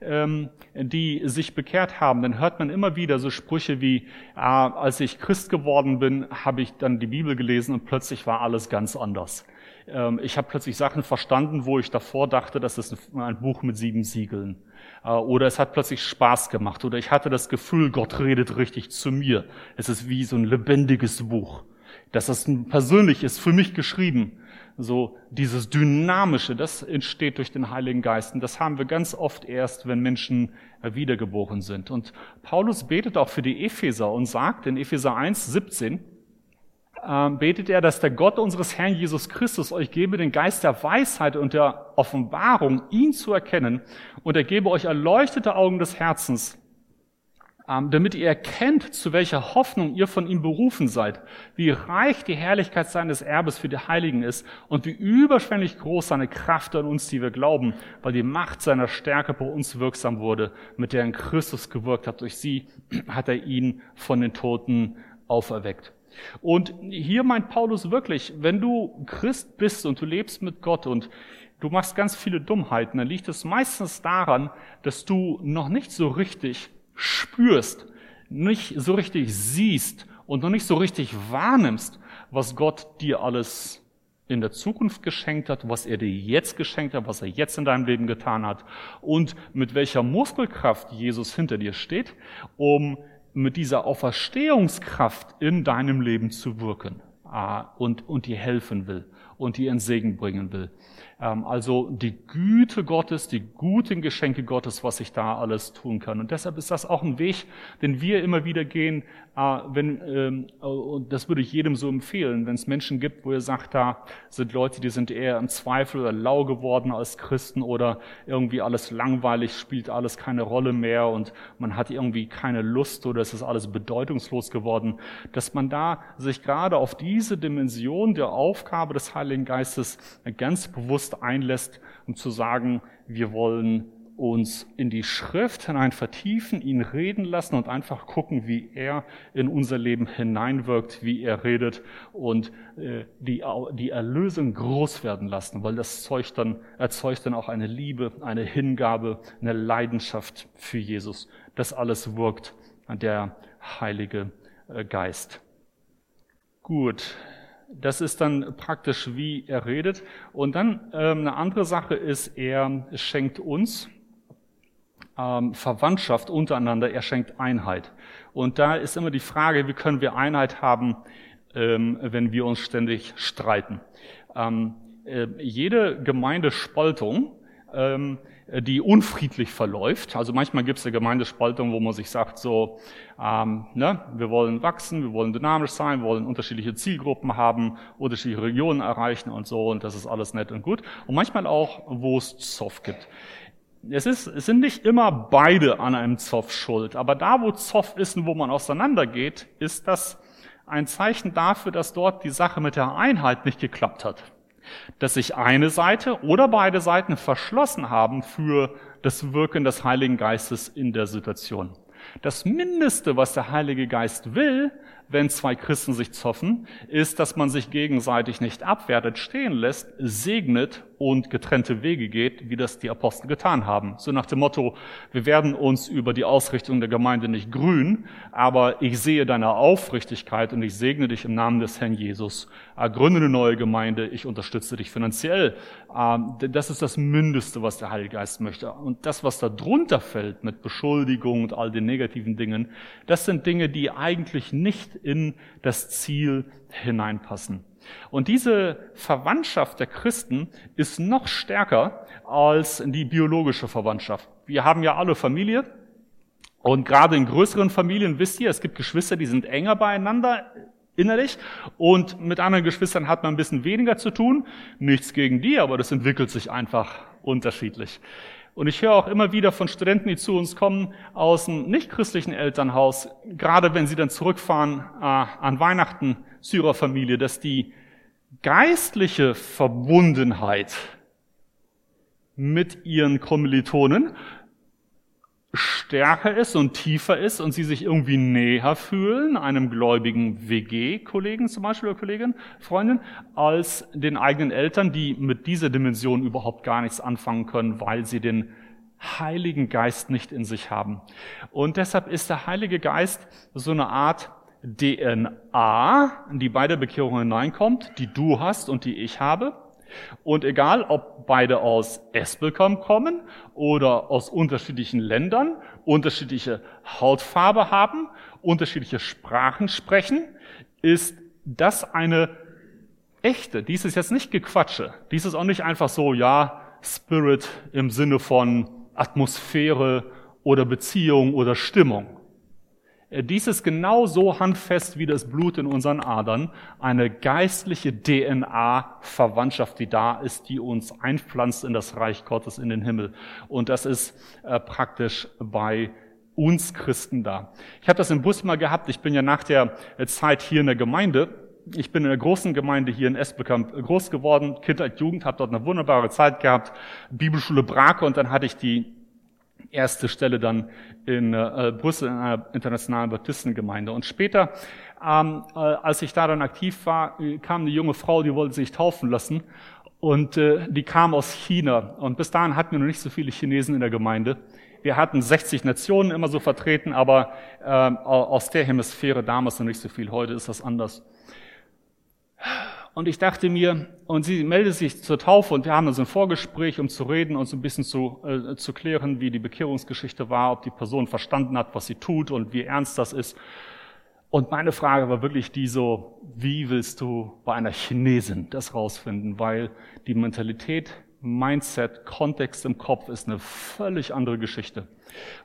ähm, die sich bekehrt haben, dann hört man immer wieder so Sprüche wie, ah, als ich Christ geworden bin, habe ich dann die Bibel gelesen und plötzlich war alles ganz anders. Ähm, ich habe plötzlich Sachen verstanden, wo ich davor dachte, das ist ein Buch mit sieben Siegeln. Äh, oder es hat plötzlich Spaß gemacht. Oder ich hatte das Gefühl, Gott redet richtig zu mir. Es ist wie so ein lebendiges Buch. Dass das persönlich ist, für mich geschrieben so dieses Dynamische, das entsteht durch den Heiligen Geist. Und das haben wir ganz oft erst, wenn Menschen wiedergeboren sind. Und Paulus betet auch für die Epheser und sagt in Epheser 1, 17, äh, betet er, dass der Gott unseres Herrn Jesus Christus euch gebe den Geist der Weisheit und der Offenbarung, ihn zu erkennen, und er gebe euch erleuchtete Augen des Herzens, damit ihr erkennt, zu welcher Hoffnung ihr von ihm berufen seid, wie reich die Herrlichkeit seines Erbes für die Heiligen ist und wie überschwänglich groß seine Kraft an uns, die wir glauben, weil die Macht seiner Stärke bei uns wirksam wurde, mit der Christus gewirkt hat. Durch sie hat er ihn von den Toten auferweckt. Und hier meint Paulus wirklich, wenn du Christ bist und du lebst mit Gott und du machst ganz viele Dummheiten, dann liegt es meistens daran, dass du noch nicht so richtig spürst, nicht so richtig siehst und noch nicht so richtig wahrnimmst, was Gott dir alles in der Zukunft geschenkt hat, was er dir jetzt geschenkt hat, was er jetzt in deinem Leben getan hat und mit welcher Muskelkraft Jesus hinter dir steht, um mit dieser Auferstehungskraft in deinem Leben zu wirken ah, und, und dir helfen will und dir in Segen bringen will. Ähm, also die Güte Gottes, die guten Geschenke Gottes, was ich da alles tun kann. Und deshalb ist das auch ein Weg, den wir immer wieder gehen, äh, wenn, ähm, und das würde ich jedem so empfehlen, wenn es Menschen gibt, wo ihr sagt, da sind Leute, die sind eher im Zweifel oder lau geworden als Christen oder irgendwie alles langweilig, spielt alles keine Rolle mehr und man hat irgendwie keine Lust oder es ist alles bedeutungslos geworden, dass man da sich gerade auf diese Dimension der Aufgabe des Heiligen Geistes ganz bewusst bewusst einlässt, um zu sagen, wir wollen uns in die Schrift hinein vertiefen, ihn reden lassen und einfach gucken, wie er in unser Leben hineinwirkt, wie er redet und äh, die, die Erlösung groß werden lassen, weil das zeugt dann, erzeugt dann auch eine Liebe, eine Hingabe, eine Leidenschaft für Jesus. Das alles wirkt der Heilige äh, Geist. Gut, das ist dann praktisch, wie er redet. Und dann ähm, eine andere Sache ist, er schenkt uns ähm, Verwandtschaft untereinander, er schenkt Einheit. Und da ist immer die Frage, wie können wir Einheit haben, ähm, wenn wir uns ständig streiten. Ähm, äh, jede Gemeindespaltung ähm, die unfriedlich verläuft. Also manchmal gibt es eine Gemeindespaltung, wo man sich sagt, so, ähm, ne, wir wollen wachsen, wir wollen dynamisch sein, wir wollen unterschiedliche Zielgruppen haben, unterschiedliche Regionen erreichen und so, und das ist alles nett und gut. Und manchmal auch, wo es Zoff gibt. Es, ist, es sind nicht immer beide an einem Zoff schuld, aber da, wo Zoff ist und wo man auseinandergeht, ist das ein Zeichen dafür, dass dort die Sache mit der Einheit nicht geklappt hat dass sich eine Seite oder beide Seiten verschlossen haben für das Wirken des Heiligen Geistes in der Situation. Das Mindeste, was der Heilige Geist will, wenn zwei Christen sich zoffen, ist, dass man sich gegenseitig nicht abwertet, stehen lässt, segnet und getrennte Wege geht, wie das die Apostel getan haben. So nach dem Motto, wir werden uns über die Ausrichtung der Gemeinde nicht grün, aber ich sehe deine Aufrichtigkeit und ich segne dich im Namen des Herrn Jesus. Gründe eine neue Gemeinde, ich unterstütze dich finanziell. Ähm, das ist das Mindeste, was der Heilige Geist möchte. Und das, was da drunter fällt mit Beschuldigung und all den negativen Dingen, das sind Dinge, die eigentlich nicht in das Ziel hineinpassen. Und diese Verwandtschaft der Christen ist noch stärker als die biologische Verwandtschaft. Wir haben ja alle Familie. Und gerade in größeren Familien wisst ihr, es gibt Geschwister, die sind enger beieinander innerlich und mit anderen Geschwistern hat man ein bisschen weniger zu tun. Nichts gegen die, aber das entwickelt sich einfach unterschiedlich. Und ich höre auch immer wieder von Studenten, die zu uns kommen aus einem nichtchristlichen Elternhaus, gerade wenn sie dann zurückfahren äh, an Weihnachten zu ihrer Familie, dass die geistliche Verbundenheit mit ihren Kommilitonen stärker ist und tiefer ist und sie sich irgendwie näher fühlen, einem gläubigen WG-Kollegen zum Beispiel oder Kollegin, Freundin, als den eigenen Eltern, die mit dieser Dimension überhaupt gar nichts anfangen können, weil sie den Heiligen Geist nicht in sich haben. Und deshalb ist der Heilige Geist so eine Art DNA, in die beide Bekehrungen hineinkommt, die du hast und die ich habe. Und egal, ob beide aus Espelkamp kommen oder aus unterschiedlichen Ländern, unterschiedliche Hautfarbe haben, unterschiedliche Sprachen sprechen, ist das eine echte, dies ist jetzt nicht Gequatsche, dies ist auch nicht einfach so, ja, Spirit im Sinne von Atmosphäre oder Beziehung oder Stimmung. Äh, dies ist genauso handfest wie das Blut in unseren Adern, eine geistliche DNA-Verwandtschaft, die da ist, die uns einpflanzt in das Reich Gottes, in den Himmel. Und das ist äh, praktisch bei uns Christen da. Ich habe das im Bus mal gehabt. Ich bin ja nach der äh, Zeit hier in der Gemeinde ich bin in einer großen Gemeinde hier in Esbekamp groß geworden, Kindheit, Jugend, habe dort eine wunderbare Zeit gehabt, Bibelschule Brake und dann hatte ich die erste Stelle dann in äh, Brüssel in einer internationalen Baptistengemeinde. Und später, ähm, äh, als ich da dann aktiv war, kam eine junge Frau, die wollte sich taufen lassen und äh, die kam aus China. Und bis dahin hatten wir noch nicht so viele Chinesen in der Gemeinde. Wir hatten 60 Nationen immer so vertreten, aber äh, aus der Hemisphäre damals noch nicht so viel. Heute ist das anders. Und ich dachte mir, und sie meldet sich zur Taufe und wir haben so ein Vorgespräch, um zu reden und so ein bisschen zu, äh, zu klären, wie die Bekehrungsgeschichte war, ob die Person verstanden hat, was sie tut und wie ernst das ist. Und meine Frage war wirklich die so, wie willst du bei einer Chinesin das rausfinden? Weil die Mentalität, Mindset, Kontext im Kopf ist eine völlig andere Geschichte.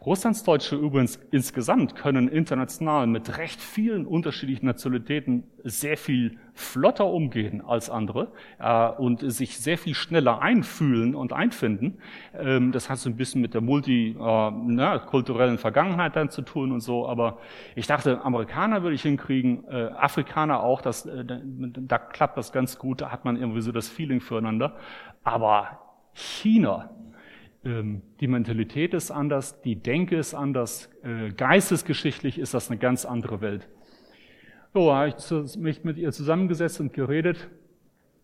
Russlandsdeutsche übrigens insgesamt können international mit recht vielen unterschiedlichen Nationalitäten sehr viel flotter umgehen als andere äh, und sich sehr viel schneller einfühlen und einfinden. Ähm, das hat so ein bisschen mit der multikulturellen äh, Vergangenheit dann zu tun und so. Aber ich dachte, Amerikaner würde ich hinkriegen, äh, Afrikaner auch. Das, äh, da, da klappt das ganz gut. Da hat man irgendwie so das Feeling füreinander. Aber China, ähm, die Mentalität ist anders, die Denke ist anders, äh, geistesgeschichtlich ist das eine ganz andere Welt. So habe ich mich mit ihr zusammengesetzt und geredet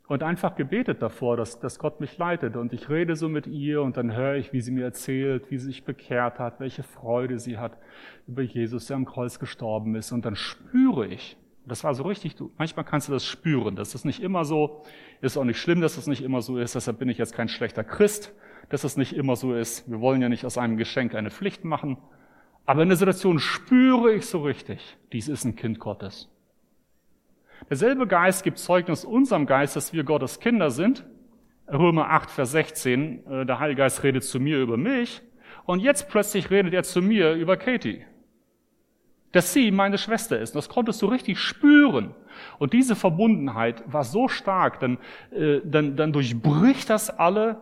und einfach gebetet davor, dass, dass Gott mich leitet. Und ich rede so mit ihr und dann höre ich, wie sie mir erzählt, wie sie sich bekehrt hat, welche Freude sie hat über Jesus, der am Kreuz gestorben ist. Und dann spüre ich, das war so richtig, du, manchmal kannst du das spüren, das ist nicht immer so, ist auch nicht schlimm, dass das nicht immer so ist, deshalb bin ich jetzt kein schlechter Christ, dass es nicht immer so ist. Wir wollen ja nicht aus einem Geschenk eine Pflicht machen. Aber in der Situation spüre ich so richtig, dies ist ein Kind Gottes. Derselbe Geist gibt Zeugnis unserem Geist, dass wir Gottes Kinder sind. Römer 8, Vers 16, äh, der Heilige Geist redet zu mir über mich. Und jetzt plötzlich redet er zu mir über Katie. Dass sie meine Schwester ist. Das konntest du richtig spüren. Und diese Verbundenheit war so stark, dann, äh, dann, dann durchbricht das alle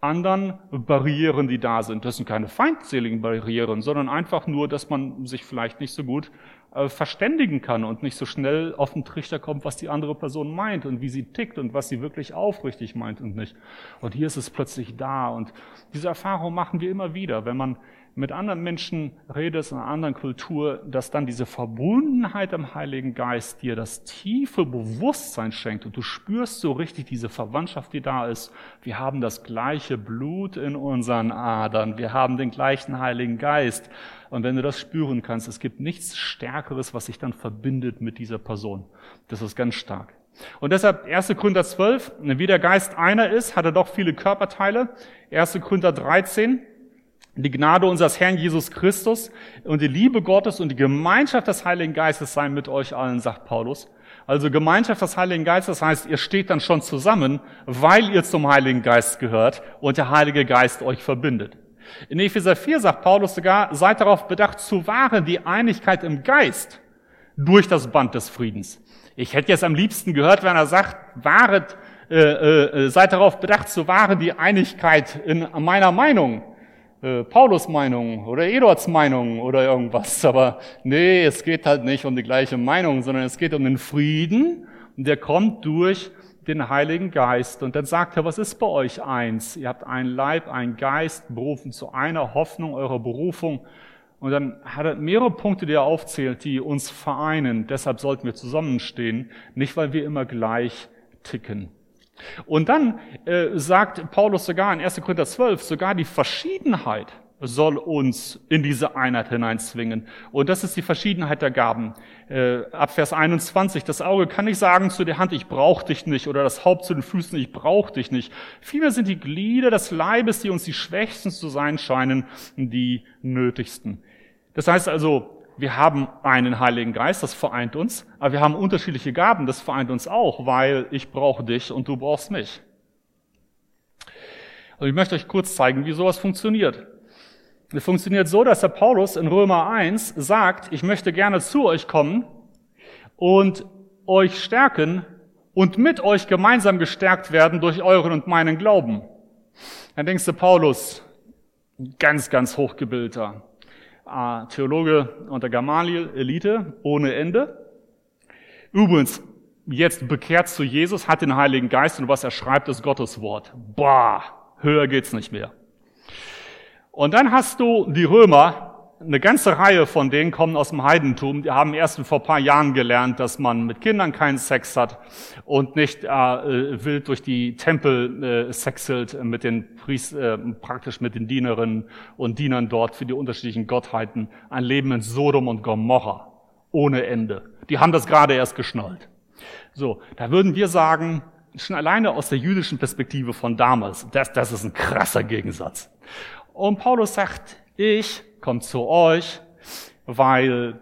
anderen Barrieren, die da sind. Das sind keine feindseligen Barrieren, sondern einfach nur, dass man sich vielleicht nicht so gut äh, verständigen kann und nicht so schnell auf den Trichter kommt, was die andere Person meint und wie sie tickt und was sie wirklich aufrichtig meint und nicht. Und hier ist es plötzlich da. Und diese Erfahrung machen wir immer wieder, wenn man mit anderen Menschen redest, in einer anderen Kultur, dass dann diese Verbundenheit im Heiligen Geist dir das tiefe Bewusstsein schenkt und du spürst so richtig diese Verwandtschaft, die da ist. Wir haben das gleiche Blut in unseren Adern, wir haben den gleichen Heiligen Geist. Und wenn du das spüren kannst, es gibt nichts Stärkeres, was sich dann verbindet mit dieser Person. Das ist ganz stark. Und deshalb 1. Korinther 12, wie der Geist einer ist, hat er doch viele Körperteile. 1. Korinther 13, die Gnade unseres Herrn Jesus Christus und die Liebe Gottes und die Gemeinschaft des Heiligen Geistes sei mit euch allen, sagt Paulus. Also Gemeinschaft des Heiligen Geistes heißt, ihr steht dann schon zusammen, weil ihr zum Heiligen Geist gehört und der Heilige Geist euch verbindet. In Epheser 4 sagt Paulus sogar, seid darauf bedacht zu wahren die Einigkeit im Geist durch das Band des Friedens. Ich hätte jetzt am liebsten gehört, wenn er sagt, wahret, äh, äh, seid darauf bedacht zu wahren die Einigkeit in meiner Meinung äh, Paulus Meinung oder Eduards Meinung oder irgendwas. Aber nee, es geht halt nicht um die gleiche Meinung, sondern es geht um den Frieden und der kommt durch den Heiligen Geist. Und dann sagt er, was ist bei euch eins? Ihr habt einen Leib, einen Geist, berufen zu einer Hoffnung eurer Berufung. Und dann hat er mehrere Punkte, die er aufzählt, die uns vereinen. Deshalb sollten wir zusammenstehen, nicht weil wir immer gleich ticken. Und dann äh, sagt Paulus sogar in 1. Korinther 12, sogar die Verschiedenheit soll uns in diese Einheit hineinzwingen. Und das ist die Verschiedenheit der Gaben. Äh, ab Vers 21, das Auge kann nicht sagen zu der Hand, ich brauche dich nicht, oder das Haupt zu den Füßen, ich brauche dich nicht. Vielmehr sind die Glieder des Leibes, die uns die Schwächsten zu sein scheinen, die nötigsten. Das heißt also, wir haben einen Heiligen Geist, das vereint uns, aber wir haben unterschiedliche Gaben, das vereint uns auch, weil ich brauche dich und du brauchst mich. Und ich möchte euch kurz zeigen, wie sowas funktioniert. Es funktioniert so, dass der Paulus in Römer 1 sagt, ich möchte gerne zu euch kommen und euch stärken und mit euch gemeinsam gestärkt werden durch euren und meinen Glauben. Dann denkst du, Paulus, ganz, ganz hochgebildeter Theologe unter Gamaliel, Elite, ohne Ende. Übrigens, jetzt bekehrt zu Jesus, hat den Heiligen Geist und was er schreibt, ist Gottes Wort. Bah, höher geht's nicht mehr. Und dann hast du die Römer, eine ganze Reihe von denen kommen aus dem Heidentum, die haben erst vor paar Jahren gelernt, dass man mit Kindern keinen Sex hat und nicht äh, äh wild durch die Tempel äh, sexelt mit den Priest, äh, praktisch mit den Dienerinnen und Dienern dort für die unterschiedlichen Gottheiten. Ein Leben in Sodom und Gomorra ohne Ende. Die haben das gerade erst geschnallt. So, da würden wir sagen, schon alleine aus der jüdischen Perspektive von damals, das, das ist ein krasser Gegensatz. Und Paulus sagt, ich komme zu euch, weil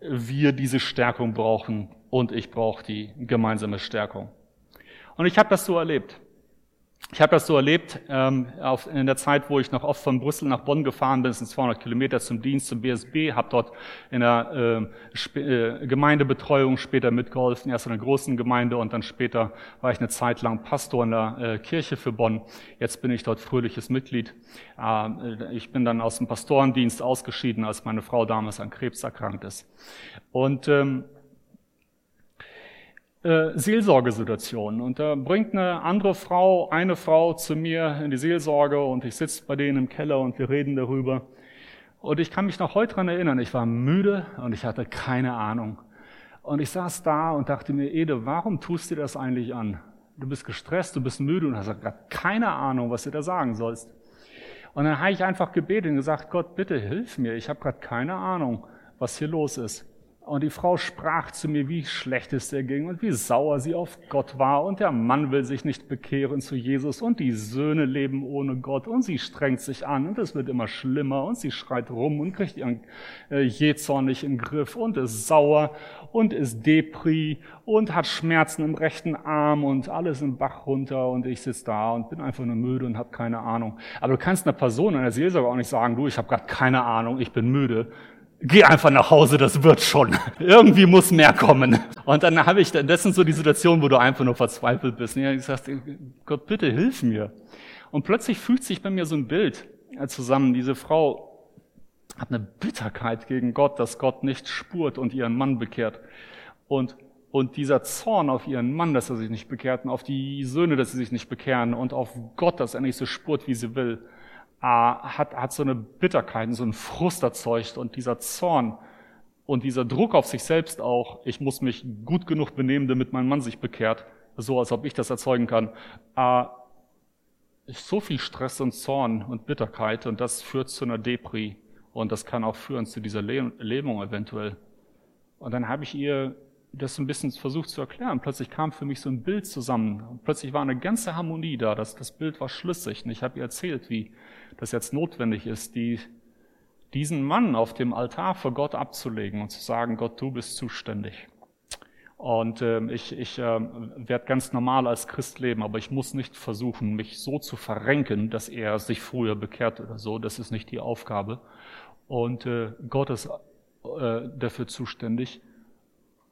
wir diese Stärkung brauchen und ich brauche die gemeinsame Stärkung. Und ich habe das so erlebt. Ich habe das so erlebt ähm, auf, in der Zeit, wo ich noch oft von Brüssel nach Bonn gefahren bin, sind 200 Kilometer zum Dienst zum BSB, habe dort in der äh, äh, Gemeindebetreuung später mitgeholfen, erst in einer großen Gemeinde und dann später war ich eine Zeit lang Pastor in der äh, Kirche für Bonn. Jetzt bin ich dort fröhliches Mitglied. Äh, ich bin dann aus dem Pastorendienst ausgeschieden, als meine Frau damals an Krebs erkrankt ist. Und ähm, äh, Seelsorgesituationen. Und da bringt eine andere Frau, eine Frau zu mir in die Seelsorge und ich sitze bei denen im Keller und wir reden darüber. Und ich kann mich noch heute dran erinnern, ich war müde und ich hatte keine Ahnung. Und ich saß da und dachte mir, Ede, warum tust du das eigentlich an? Du bist gestresst, du bist müde und hast gerade keine Ahnung, was du da sagen sollst. Und dann habe ich einfach gebetet und gesagt, Gott, bitte hilf mir, ich habe gerade keine Ahnung, was hier los ist. Und die Frau sprach zu mir, wie schlecht es ihr ging und wie sauer sie auf Gott war. Und der Mann will sich nicht bekehren zu Jesus. Und die Söhne leben ohne Gott. Und sie strengt sich an. Und es wird immer schlimmer. Und sie schreit rum und kriegt ihren äh, Jezorn nicht in den Griff. Und ist sauer. Und ist Depri. Und hat Schmerzen im rechten Arm. Und alles im Bach runter. Und ich sitze da und bin einfach nur müde und habe keine Ahnung. Aber du kannst einer Person, einer Seelsorge auch nicht sagen, du, ich habe gerade keine Ahnung, ich bin müde geh einfach nach Hause, das wird schon. Irgendwie muss mehr kommen. Und dann habe ich, das sind so die Situationen, wo du einfach nur verzweifelt bist. Und ich gesagt, Gott, bitte hilf mir. Und plötzlich fügt sich bei mir so ein Bild zusammen. Diese Frau hat eine Bitterkeit gegen Gott, dass Gott nicht spurt und ihren Mann bekehrt. Und, und dieser Zorn auf ihren Mann, dass er sich nicht bekehrt, und auf die Söhne, dass sie sich nicht bekehren, und auf Gott, dass er nicht so spurt, wie sie will äh, hat, hat so eine Bitterkeit, so einen Frust erzeugt und dieser Zorn und dieser Druck auf sich selbst auch, ich muss mich gut genug benehmen, damit mein Mann sich bekehrt, so als ob ich das erzeugen kann, äh, so viel Stress und Zorn und Bitterkeit und das führt zu einer Depri und das kann auch führen zu dieser Lähmung eventuell. Und dann habe ich ihr das ein bisschen versucht zu erklären. Plötzlich kam für mich so ein Bild zusammen. Und plötzlich war eine ganze Harmonie da. Das, das Bild war schlüssig. Und ich habe ihr erzählt, wie das jetzt notwendig ist, die, diesen Mann auf dem Altar vor Gott abzulegen und zu sagen, Gott, du bist zuständig. Und äh, ich, ich äh, werde ganz normal als Christ leben, aber ich muss nicht versuchen, mich so zu verrenken, dass er sich früher bekehrt oder so. Das ist nicht die Aufgabe. Und äh, Gott ist äh, dafür zuständig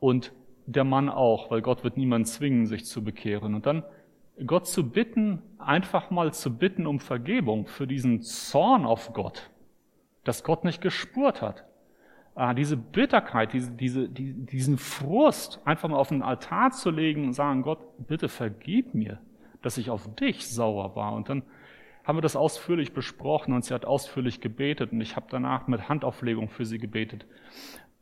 und der Mann auch, weil Gott wird niemanden zwingen, sich zu bekehren. Und dann Gott zu bitten, einfach mal zu bitten um Vergebung für diesen Zorn auf Gott, dass Gott nicht gespurt hat. äh, diese Bitterkeit, diese, diese, diesen Frust einfach mal auf den Altar zu legen und sagen, Gott, bitte vergib mir, dass ich auf dich sauer war. Und dann haben wir das ausführlich besprochen und sie hat ausführlich gebetet und ich habe danach mit Handauflegung für sie gebetet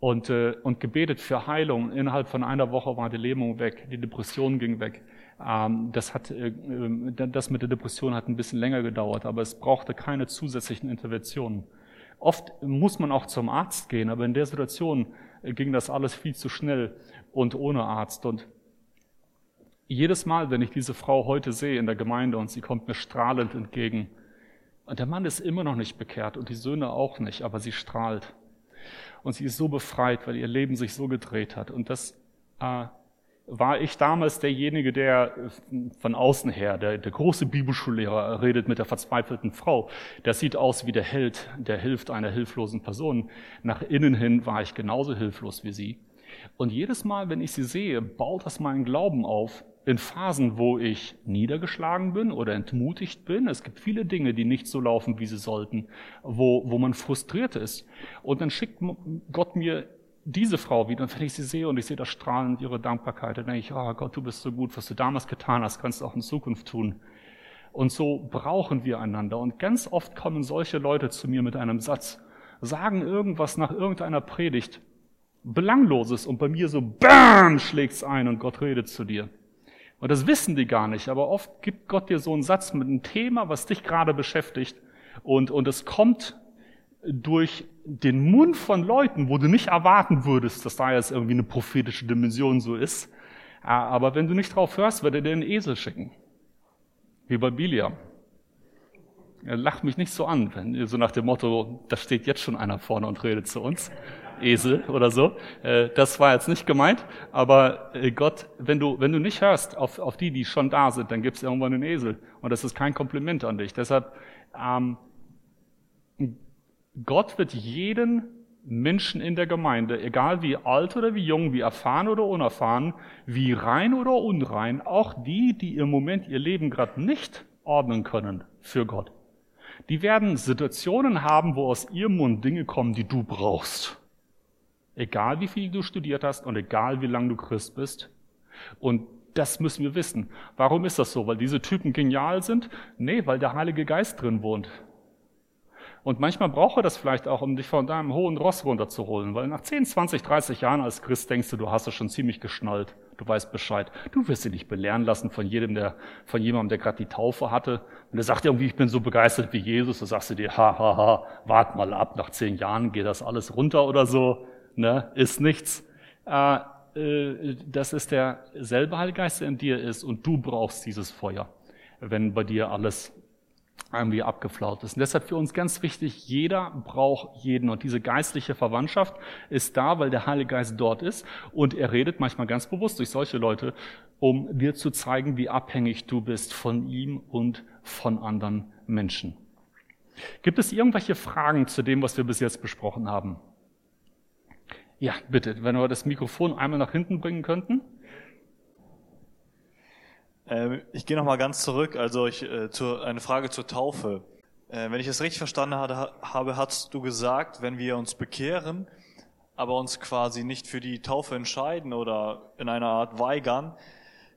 und, äh, und gebetet für Heilung. Innerhalb von einer Woche war die Lähmung weg, die Depression ging weg. Ähm, das, hat, äh, äh das mit der Depression hat ein bisschen länger gedauert, aber es brauchte keine zusätzlichen Interventionen. Oft muss man auch zum Arzt gehen, aber in der Situation äh, ging das alles viel zu schnell und ohne Arzt. Und jedes Mal, wenn ich diese Frau heute sehe in der Gemeinde und sie kommt mir strahlend entgegen, und der Mann ist immer noch nicht bekehrt und die Söhne auch nicht, aber sie strahlt. Und sie ist so befreit, weil ihr Leben sich so gedreht hat. Und das äh, war ich damals derjenige, der von außen her, der, der große Bibelschullehrer, redet mit der verzweifelten Frau. Der sieht aus wie der Held, der hilft einer hilflosen Person. Nach innen hin war ich genauso hilflos wie sie. Und jedes Mal, wenn ich sie sehe, baut das meinen Glauben auf in Phasen, wo ich niedergeschlagen bin oder entmutigt bin. Es gibt viele Dinge, die nicht so laufen, wie sie sollten, wo, wo man frustriert ist. Und dann schickt Gott mir diese Frau wieder. Und wenn ich sie sehe und ich sehe das strahlend ihre Dankbarkeit, dann denke ich, oh Gott, du bist so gut, was du damals getan hast, kannst du auch in Zukunft tun. Und so brauchen wir einander. Und ganz oft kommen solche Leute zu mir mit einem Satz, sagen irgendwas nach irgendeiner Predigt, Belangloses, und bei mir so, BAM, schlägt's ein und Gott redet zu dir. Und das wissen die gar nicht, aber oft gibt Gott dir so einen Satz mit einem Thema, was dich gerade beschäftigt, und, und es kommt durch den Mund von Leuten, wo du nicht erwarten würdest, dass da jetzt irgendwie eine prophetische Dimension so ist. Aber wenn du nicht drauf hörst, wird er dir einen Esel schicken. Wie bei Biliam. Er lacht mich nicht so an, wenn so nach dem Motto, da steht jetzt schon einer vorne und redet zu uns. Esel oder so. Äh, das war jetzt nicht gemeint, aber äh, Gott, wenn du, wenn du nicht hörst auf, auf die, die schon da sind, dann gibt es irgendwann einen Esel. Und das ist kein Kompliment an dich. Deshalb, ähm, Gott wird jeden Menschen in der Gemeinde, egal wie alt oder wie jung, wie erfahren oder unerfahren, wie rein oder unrein, auch die, die im Moment ihr Leben gerade nicht ordnen können für Gott, die werden Situationen haben, wo aus ihrem Mund Dinge kommen, die du brauchst. Egal wie viel du studiert hast und egal wie lange du Christ bist. Und das müssen wir wissen. Warum ist das so? Weil diese Typen genial sind? Nee, weil der Heilige Geist drin wohnt. Und manchmal braucht er das vielleicht auch, um dich von deinem hohen Ross runterzuholen, weil nach 10, 20, 30 Jahren als Christ denkst du, du hast es schon ziemlich geschnallt, du weißt Bescheid. Du wirst dich nicht belehren lassen von jedem, der, von jemandem, der gerade die Taufe hatte. Und der sagt irgendwie, ich bin so begeistert wie Jesus, da sagst du dir, ha, ha, ha, wart mal ab, nach zehn Jahren geht das alles runter oder so, ne, ist nichts. Äh, äh, das ist der selbe Heilige Geist, der in dir ist und du brauchst dieses Feuer, wenn bei dir alles irgendwie abgeflaut ist. Und deshalb für uns ganz wichtig, jeder braucht jeden. Und diese geistliche Verwandtschaft ist da, weil der Heilige Geist dort ist. Und er redet manchmal ganz bewusst durch solche Leute, um dir zu zeigen, wie abhängig du bist von ihm und von anderen Menschen. Gibt es irgendwelche Fragen zu dem, was wir bis jetzt besprochen haben? Ja, bitte, wenn wir das Mikrofon einmal nach hinten bringen könnten. Ähm, ich gehe nochmal ganz zurück, also ich, äh, zu, eine Frage zur Taufe. Äh, wenn ich es richtig verstanden hatte, habe, hast du gesagt, wenn wir uns bekehren, aber uns quasi nicht für die Taufe entscheiden oder in einer Art weigern,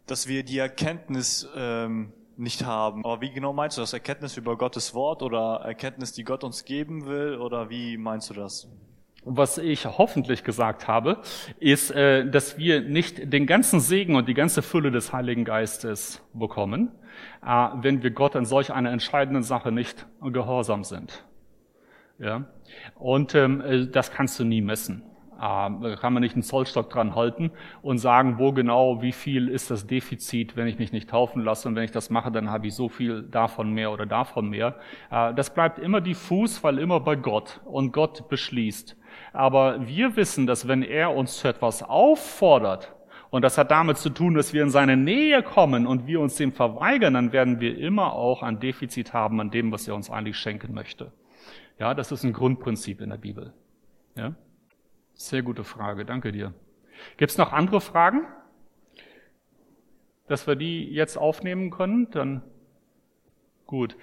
dass wir die Erkenntnis ähm, nicht haben. Aber wie genau meinst du das? Erkenntnis über Gottes Wort oder Erkenntnis, die Gott uns geben will? Oder wie meinst du das? Was ich hoffentlich gesagt habe, ist, äh, dass wir nicht den ganzen Segen und die ganze Fülle des Heiligen Geistes bekommen, äh, wenn wir Gott in solch einer entscheidenden Sache nicht gehorsam sind. Ja? Und ähm, äh, das kannst du nie messen. Da kann man nicht einen Zollstock dran halten und sagen, wo genau, wie viel ist das Defizit, wenn ich mich nicht taufen lasse und wenn ich das mache, dann habe ich so viel davon mehr oder davon mehr. Das bleibt immer diffus, weil immer bei Gott und Gott beschließt. Aber wir wissen, dass wenn er uns zu etwas auffordert, und das hat damit zu tun, dass wir in seine Nähe kommen und wir uns dem verweigern, dann werden wir immer auch ein Defizit haben an dem, was er uns eigentlich schenken möchte. Ja, das ist ein Grundprinzip in der Bibel. Ja? Sehr gute Frage, danke dir. Gibt es noch andere Fragen? Dass wir die jetzt aufnehmen können? Dann gut.